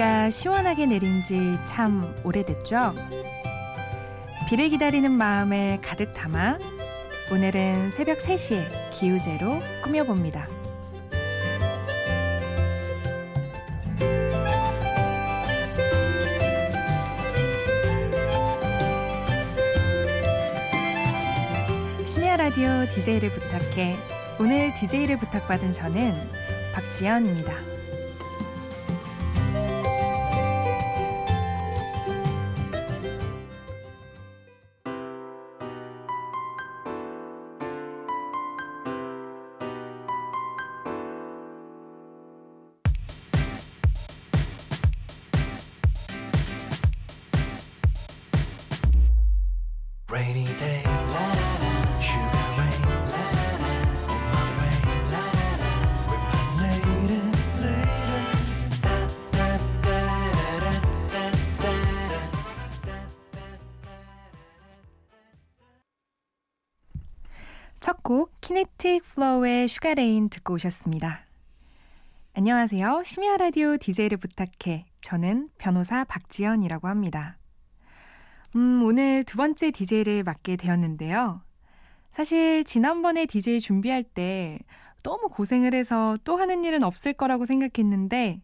비가 시원하게 내린 지 참 오래됐죠? 비를 기다리는 마음을 가득 담아 오늘은 새벽 3시에 기우제로 꾸며봅니다. 심야 라디오 DJ를 부탁해 오늘 DJ를 부탁받은 저는 박지연입니다. 첫 곡 키네틱 플로우의 Sugar Rain 듣고 오셨습니다. 안녕하세요. 심야 라디오 DJ를 부탁해. 저는 변호사 박지연이라고 합니다. 음, 오늘 두 번째 DJ를 맡게 되었는데요. 사실 지난번에 DJ 준비할 때 너무 고생을 해서 또 하는 일은 없을 거라고 생각했는데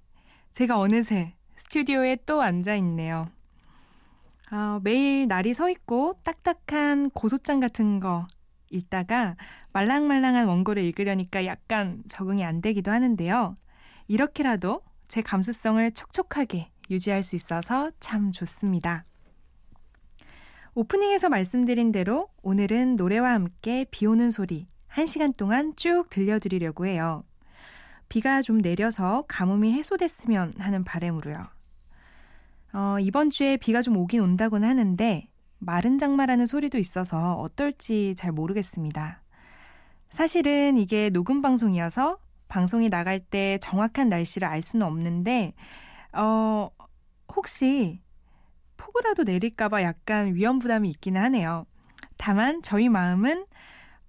제가 어느새 스튜디오에 또 앉아 있네요. 아, 매일 날이 서 있고 딱딱한 고소장 같은 거 읽다가 말랑말랑한 원고를 읽으려니까 약간 적응이 안 되기도 하는데요. 이렇게라도 제 감수성을 촉촉하게 유지할 수 있어서 참 좋습니다. 오프닝에서 말씀드린 대로 오늘은 노래와 함께 비 오는 소리 1시간 동안 쭉 들려드리려고 해요. 비가 좀 내려서 가뭄이 해소됐으면 하는 바람으로요. 어, 이번 주에 비가 좀 오긴 온다고는 하는데 마른 장마라는 소리도 있어서 어떨지 잘 모르겠습니다. 사실은 이게 녹음 방송이어서 방송이 나갈 때 정확한 날씨를 알 수는 없는데 어, 혹시 폭우라도 내릴까봐 약간 위험 부담이 있기는 하네요. 다만 저희 마음은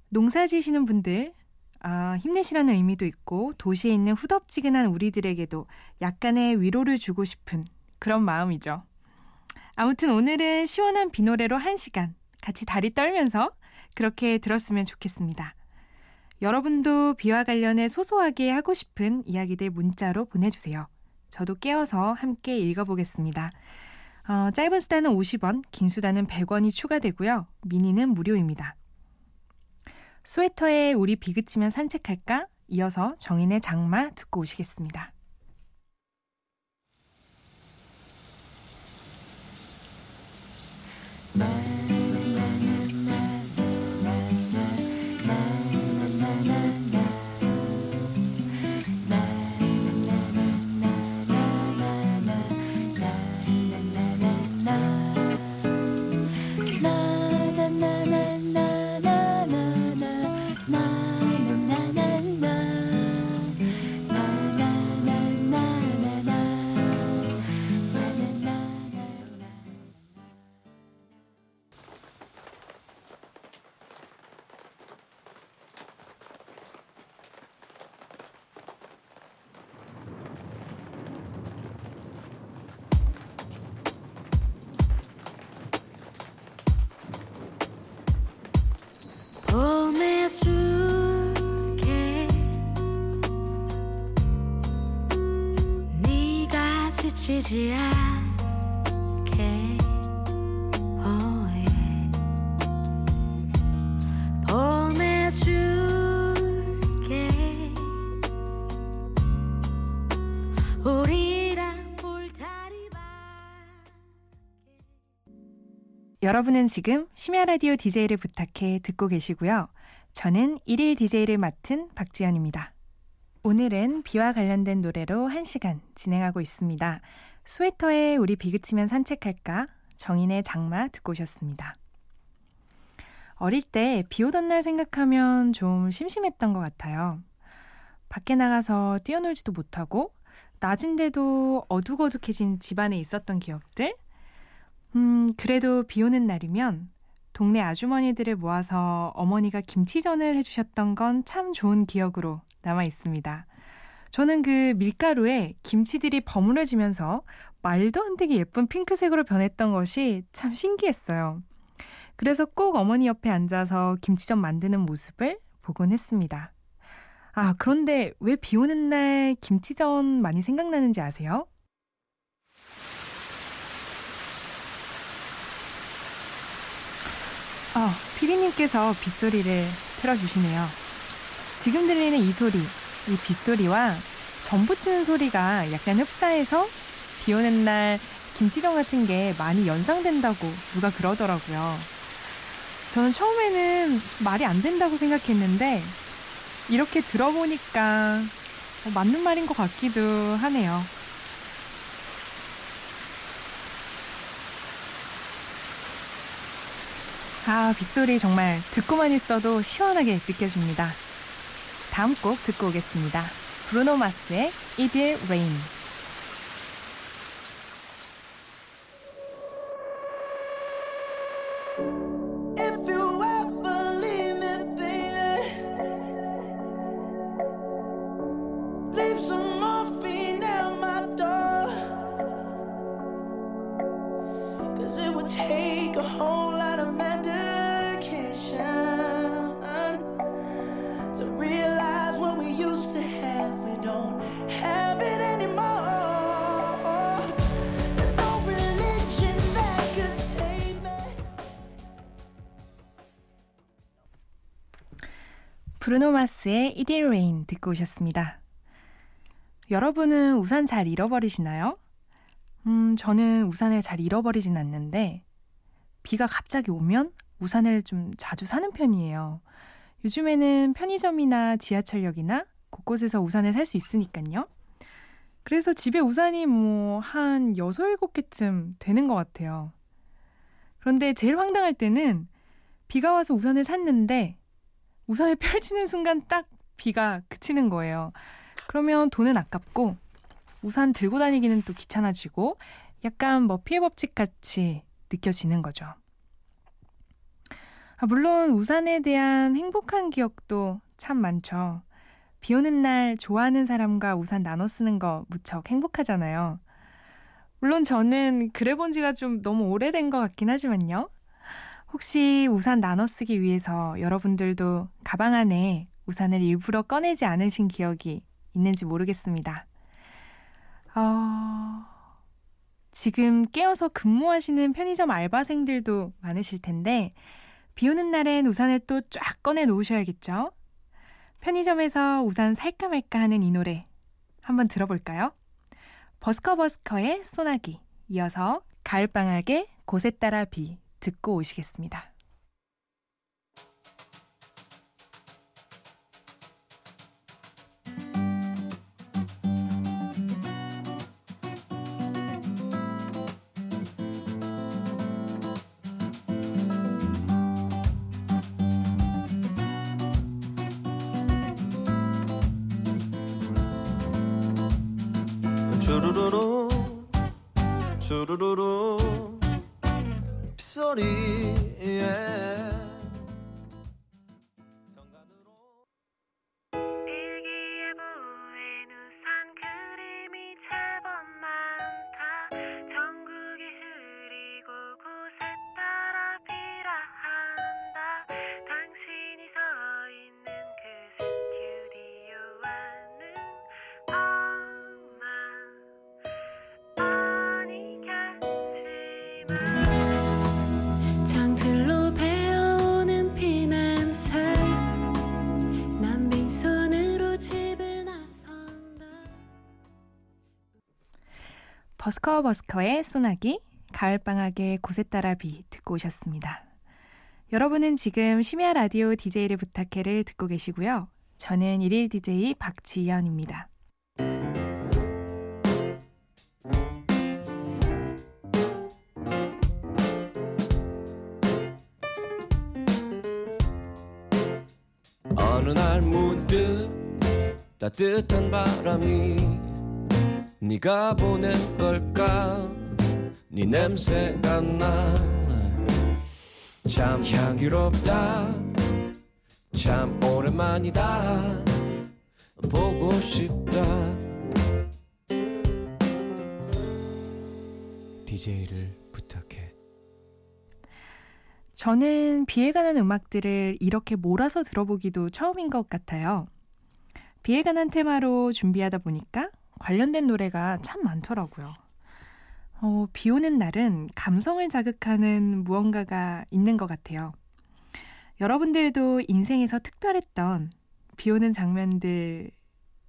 농사 지시는 분들 아, 힘내시라는 의미도 있고 도시에 있는 후덥지근한 우리들에게도 약간의 위로를 주고 싶은 그런 마음이죠. 아무튼 오늘은 시원한 비 노래로 한 시간 같이 다리 떨면서 그렇게 들었으면 좋겠습니다. 여러분도 비와 관련해 소소하게 하고 싶은 이야기들 문자로 보내주세요. 저도 깨어서 함께 읽어보겠습니다. 어, 짧은 수다는 50원, 긴 수다는 100원이 추가되고요. 미니는 무료입니다. 스웨터에 우리 비 그치면 산책할까? 이어서 정인의 장마 듣고 오시겠습니다. 보 지치지 않게 oh. 보내줄게 우리랑 울타리 밖에 여러분은 지금 심야 라디오 DJ를 부탁해 듣고 계시고요. 저는 1일 DJ를 맡은 박지연입니다. 오늘은 비와 관련된 노래로 1시간 진행하고 있습니다. 스웨터에 우리 비 그치면 산책할까? 정인의 장마 듣고 오셨습니다. 어릴 때 비 오던 날 생각하면 좀 심심했던 것 같아요. 밖에 나가서 뛰어놀지도 못하고 낮인데도 어둑어둑해진 집안에 있었던 기억들? 음, 그래도 비 오는 날이면 동네 아주머니들을 모아서 어머니가 김치전을 해주셨던 건 참 좋은 기억으로 남아 있습니다. 저는 그 밀가루에 김치들이 버무려지면서 말도 안 되게 예쁜 핑크색으로 변했던 것이 참 신기했어요. 그래서 꼭 어머니 옆에 앉아서 김치전 만드는 모습을 보곤 했습니다. 아, 그런데 왜 비 오는 날 김치전 많이 생각나는지 아세요? 아, 피디님께서 빗소리를 틀어주시네요. 지금 들리는 이 소리, 이 빗소리와 전부 치는 소리가 약간 흡사해서 비 오는 날 김치전 같은 게 많이 연상된다고 누가 그러더라고요. 저는 처음에는 말이 안 된다고 생각했는데 이렇게 들어보니까 어, 맞는 말인 것 같기도 하네요. 아, 빗소리 정말 듣고만 있어도 시원하게 느껴집니다. 다음 곡 듣고 오겠습니다. 브루노 마스의 Will Rain. 브루노 마스의 Will Rain 듣고 오셨습니다. 여러분은 우산 잘 잃어버리시나요? 음, 저는 우산을 잘 잃어버리진 않는데 비가 갑자기 오면 우산을 좀 자주 사는 편이에요. 요즘에는 편의점이나 지하철역이나 곳곳에서 우산을 살 수 있으니까요. 그래서 집에 우산이 뭐 한 6, 7개쯤 되는 것 같아요. 그런데 제일 황당할 때는 비가 와서 우산을 샀는데 우산을 펼치는 순간 딱 비가 그치는 거예요. 그러면 돈은 아깝고 우산 들고 다니기는 또 귀찮아지고 약간 뭐 피해 법칙 같이 느껴지는 거죠. 아, 물론 우산에 대한 행복한 기억도 참 많죠. 비 오는 날 좋아하는 사람과 우산 나눠 쓰는 거 무척 행복하잖아요. 물론 저는 그래 본 지가 좀 너무 오래된 것 같긴 하지만요. 혹시 우산 나눠 쓰기 위해서 여러분들도 가방 안에 우산을 일부러 꺼내지 않으신 기억이 있는지 모르겠습니다. 어... 지금 깨어서 근무하시는 편의점 알바생들도 많으실 텐데, 비 오는 날엔 우산을 또 쫙 꺼내 놓으셔야겠죠? 편의점에서 우산 살까 말까 하는 이 노래 한번 들어볼까요? 버스커버스커의 소나기 이어서 가을방학의 곳에 따라 비 듣고 오시겠습니다. 주르르르 주르르르 빗 버스커 버스커의 소나기, 가을방학의 곳에 따라 비 듣고 오셨습니다. 여러분은 지금 심야 라디오 DJ를 부탁해를 듣고 계시고요. 저는 일일 DJ 박지연입니다. 어느 날 문득 따뜻한 바람이 네가 보낸 걸까? 네 냄새가 나참 향기롭다. 참 오랜만이다. 보고 싶다. DJ를 부탁해. 저는 비에 관한 음악들을 이렇게 몰아서 들어보기도 처음인 것 같아요. 비에 관한 테마로 준비하다 보니까 관련된 노래가 참 많더라고요. 어, 비 오는 날은 감성을 자극하는 무언가가 있는 것 같아요. 여러분들도 인생에서 특별했던 비 오는 장면들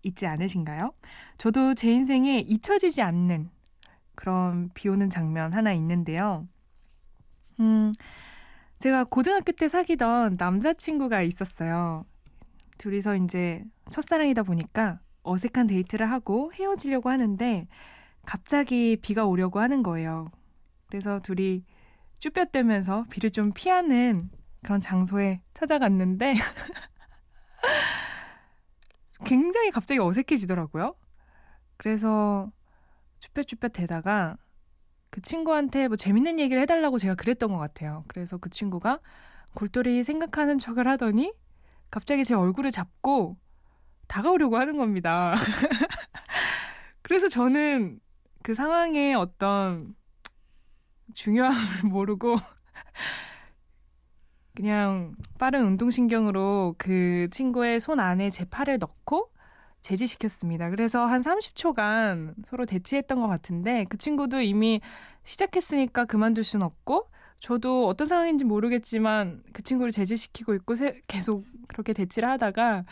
있지 않으신가요? 저도 제 인생에 잊혀지지 않는 그런 비 오는 장면 하나 있는데요. 음, 제가 고등학교 때 사귀던 남자친구가 있었어요. 둘이서 이제 첫사랑이다 보니까 어색한 데이트를 하고 헤어지려고 하는데 갑자기 비가 오려고 하는 거예요. 그래서 둘이 쭈뼛대면서 비를 좀 피하는 그런 장소에 찾아갔는데 굉장히 갑자기 어색해지더라고요. 그래서 쭈뼛쭈뼛 대다가 그 친구한테 뭐 재밌는 얘기를 해달라고 제가 그랬던 것 같아요. 그래서 그 친구가 골똘히 생각하는 척을 하더니 갑자기 제 얼굴을 잡고 다가오려고 하는 겁니다. 그래서 저는 그 상황의 어떤 중요함을 모르고 그냥 빠른 운동신경으로 그 친구의 손 안에 제 팔을 넣고 제지시켰습니다. 그래서 한 30초간 서로 대치했던 것 같은데 그 친구도 이미 시작했으니까 그만둘 순 없고 저도 어떤 상황인지 모르겠지만 그 친구를 제지시키고 있고 계속 그렇게 대치를 하다가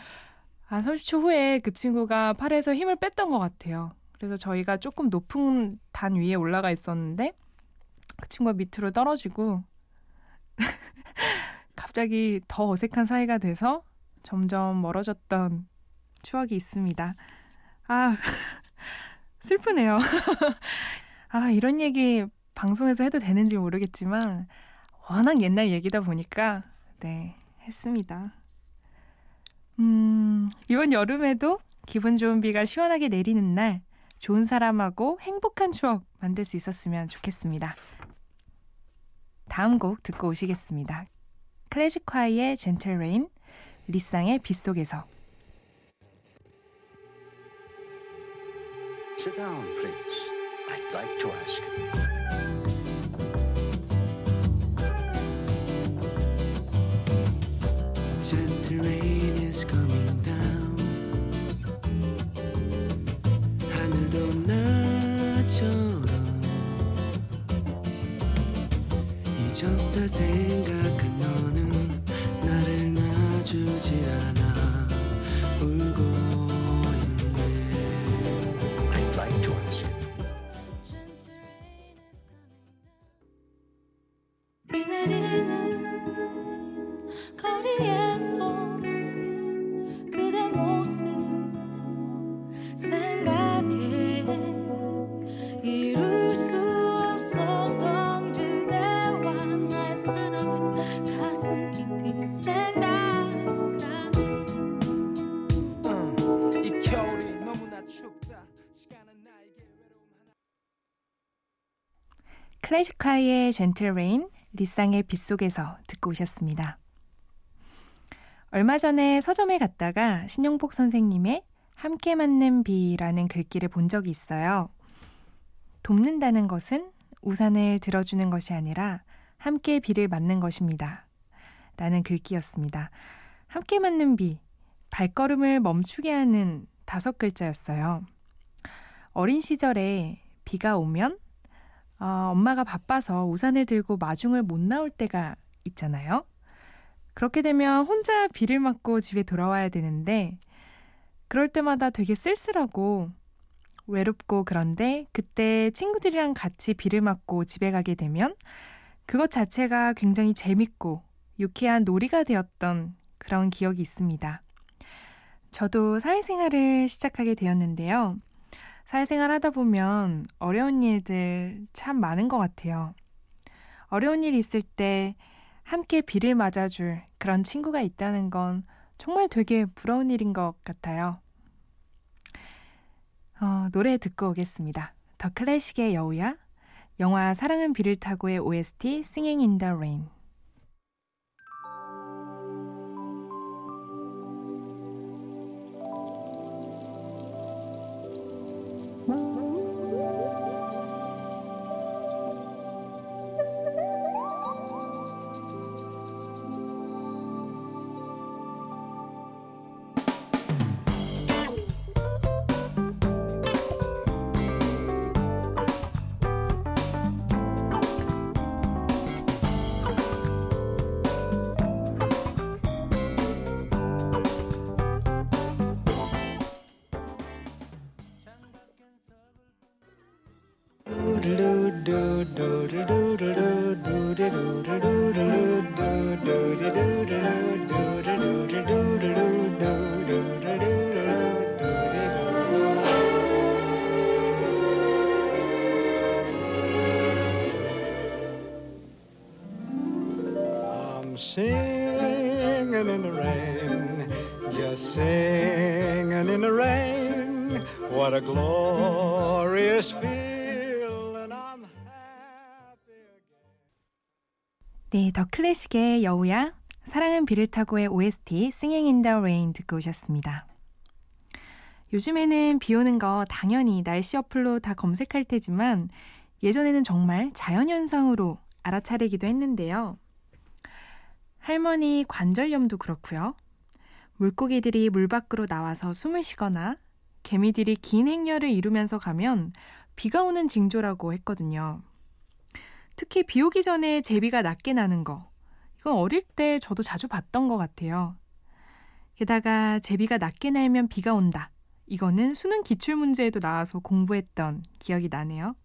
한 30초 후에 그 친구가 팔에서 힘을 뺐던 것 같아요. 그래서 저희가 조금 높은 단 위에 올라가 있었는데 그 친구가 밑으로 떨어지고 갑자기 더 어색한 사이가 돼서 점점 멀어졌던 추억이 있습니다. 아, 슬프네요. 아, 이런 얘기 방송에서 해도 되는지 모르겠지만, 워낙 옛날 얘기다 보니까, 네, 했습니다. 음, 이번 여름에도 기분 좋은 비가 시원하게 내리는 날, 좋은 사람하고 행복한 추억 만들 수 있었으면 좋겠습니다. 다음 곡 듣고 오시겠습니다. 클래지콰이의 Gentle Rain, 리쌍의 빗속에서. Sit down, please. I'd like to ask. 생각한 너는 나를 놔주질 않아 클래지콰이의 Gentle Rain, 리쌍의 빗속에서 듣고 오셨습니다. 얼마 전에 서점에 갔다가 신영복 선생님의 함께 맞는 비라는 글귀를 본 적이 있어요. 돕는다는 것은 우산을 들어주는 것이 아니라 함께 비를 맞는 것입니다. 라는 글귀였습니다. 함께 맞는 비, 발걸음을 멈추게 하는 다섯 글자였어요. 어린 시절에 비가 오면 어, 엄마가 바빠서 우산을 들고 마중을 못 나올 때가 있잖아요. 그렇게 되면 혼자 비를 맞고 집에 돌아와야 되는데, 그럴 때마다 되게 쓸쓸하고 외롭고 그런데 그때 친구들이랑 같이 비를 맞고 집에 가게 되면 그것 자체가 굉장히 재밌고 유쾌한 놀이가 되었던 그런 기억이 있습니다. 저도 사회생활을 시작하게 되었는데요. 사회생활 하다 보면 어려운 일들 참 많은 것 같아요. 어려운 일 있을 때 함께 비를 맞아줄 그런 친구가 있다는 건 정말 되게 부러운 일인 것 같아요. 어, 노래 듣고 오겠습니다. 더 클래식의 여우야, 영화 사랑은 비를 타고의 OST Singing in the Rain. 네, 더 클래식의 여우야, 사랑은 비를 타고의 OST Singing in the Rain 듣고 오셨습니다. 요즘에는 비 오는 거 당연히 날씨 어플로 다 검색할 테지만 예전에는 정말 자연현상으로 알아차리기도 했는데요. 할머니 관절염도 그렇고요. 물고기들이 물 밖으로 나와서 숨을 쉬거나 개미들이 긴 행렬을 이루면서 가면 비가 오는 징조라고 했거든요. 특히 비 오기 전에 제비가 낮게 나는 거. 이건 어릴 때 저도 자주 봤던 것 같아요. 게다가 제비가 낮게 날면 비가 온다. 이거는 수능 기출 문제에도 나와서 공부했던 기억이 나네요.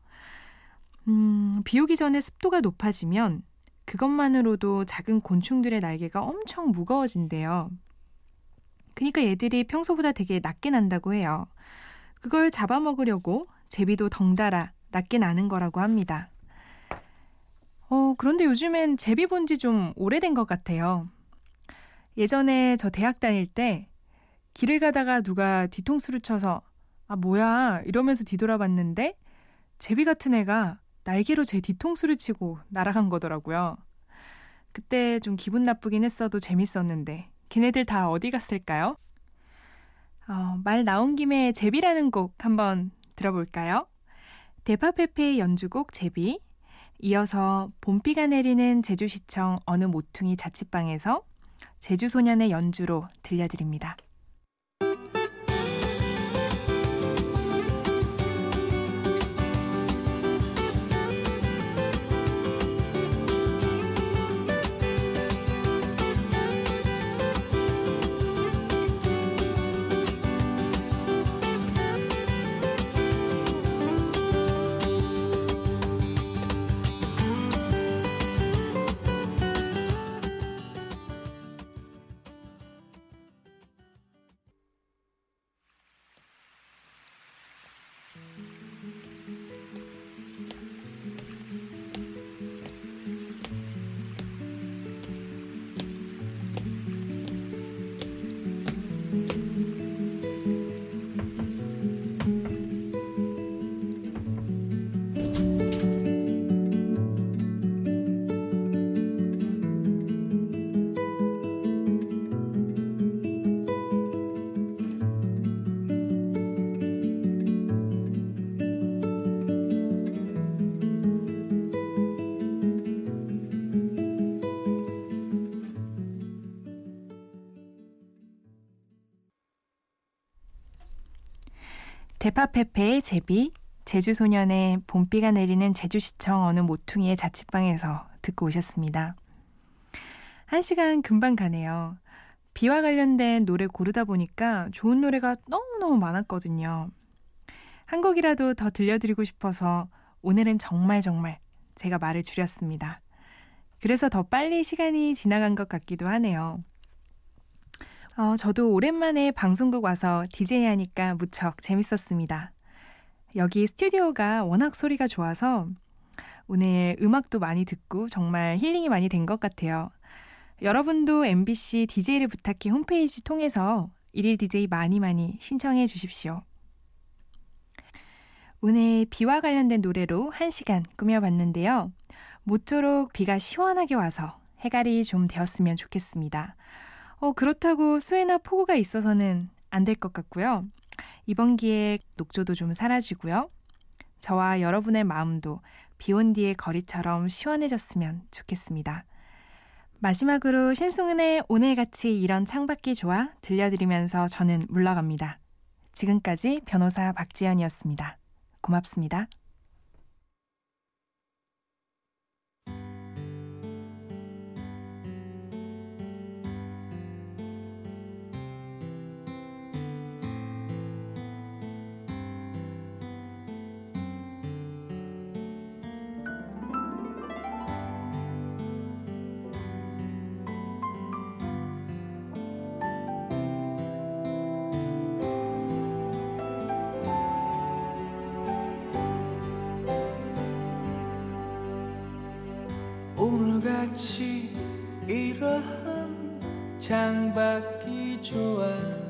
음, 비 오기 전에 습도가 높아지면 그것만으로도 작은 곤충들의 날개가 엄청 무거워진대요. 그러니까 얘들이 평소보다 되게 낮게 난다고 해요. 그걸 잡아먹으려고 제비도 덩달아 낮게 나는 거라고 합니다. 어, 그런데 요즘엔 제비 본 지 좀 오래된 것 같아요. 예전에 저 대학 다닐 때 길을 가다가 누가 뒤통수를 쳐서 아, 뭐야 이러면서 뒤돌아봤는데 제비 같은 애가 날개로 제 뒤통수를 치고 날아간 거더라고요. 그때 좀 기분 나쁘긴 했어도 재밌었는데 걔네들 다 어디 갔을까요? 어, 말 나온 김에 제비라는 곡 한번 들어볼까요? 데파페페의 연주곡 제비 이어서 봄비가 내리는 제주시청 어느 모퉁이 자취방에서 제주소년의 연주로 들려드립니다. 데파페페의 제비, 제주소년의 봄비가 내리는 제주시청 어느 모퉁이의 자취방에서 듣고 오셨습니다. 한 시간 금방 가네요. 비와 관련된 노래 고르다 보니까 좋은 노래가 너무너무 많았거든요. 한 곡이라도 더 들려드리고 싶어서 오늘은 정말 정말 제가 말을 줄였습니다. 그래서 더 빨리 시간이 지나간 것 같기도 하네요. 어, 저도 오랜만에 방송국 와서 DJ 하니까 무척 재밌었습니다. 여기 스튜디오가 워낙 소리가 좋아서 오늘 음악도 많이 듣고 정말 힐링이 많이 된 것 같아요. 여러분도 MBC DJ를 부탁해 홈페이지 통해서 일일 DJ 많이 많이 신청해 주십시오. 오늘 비와 관련된 노래로 1시간 꾸며봤는데요. 모쪼록 비가 시원하게 와서 해갈이 좀 되었으면 좋겠습니다. 어, 그렇다고 수해나 폭우가 있어서는 안 될 것 같고요. 이번 기회에 녹조도 좀 사라지고요. 저와 여러분의 마음도 비 온 뒤의 거리처럼 시원해졌으면 좋겠습니다. 마지막으로 신승은의 오늘같이 이런 창밖이 좋아 들려드리면서 저는 물러갑니다. 지금까지 변호사 박지연이었습니다. 고맙습니다. 오늘같이 이러한 창밖이 좋아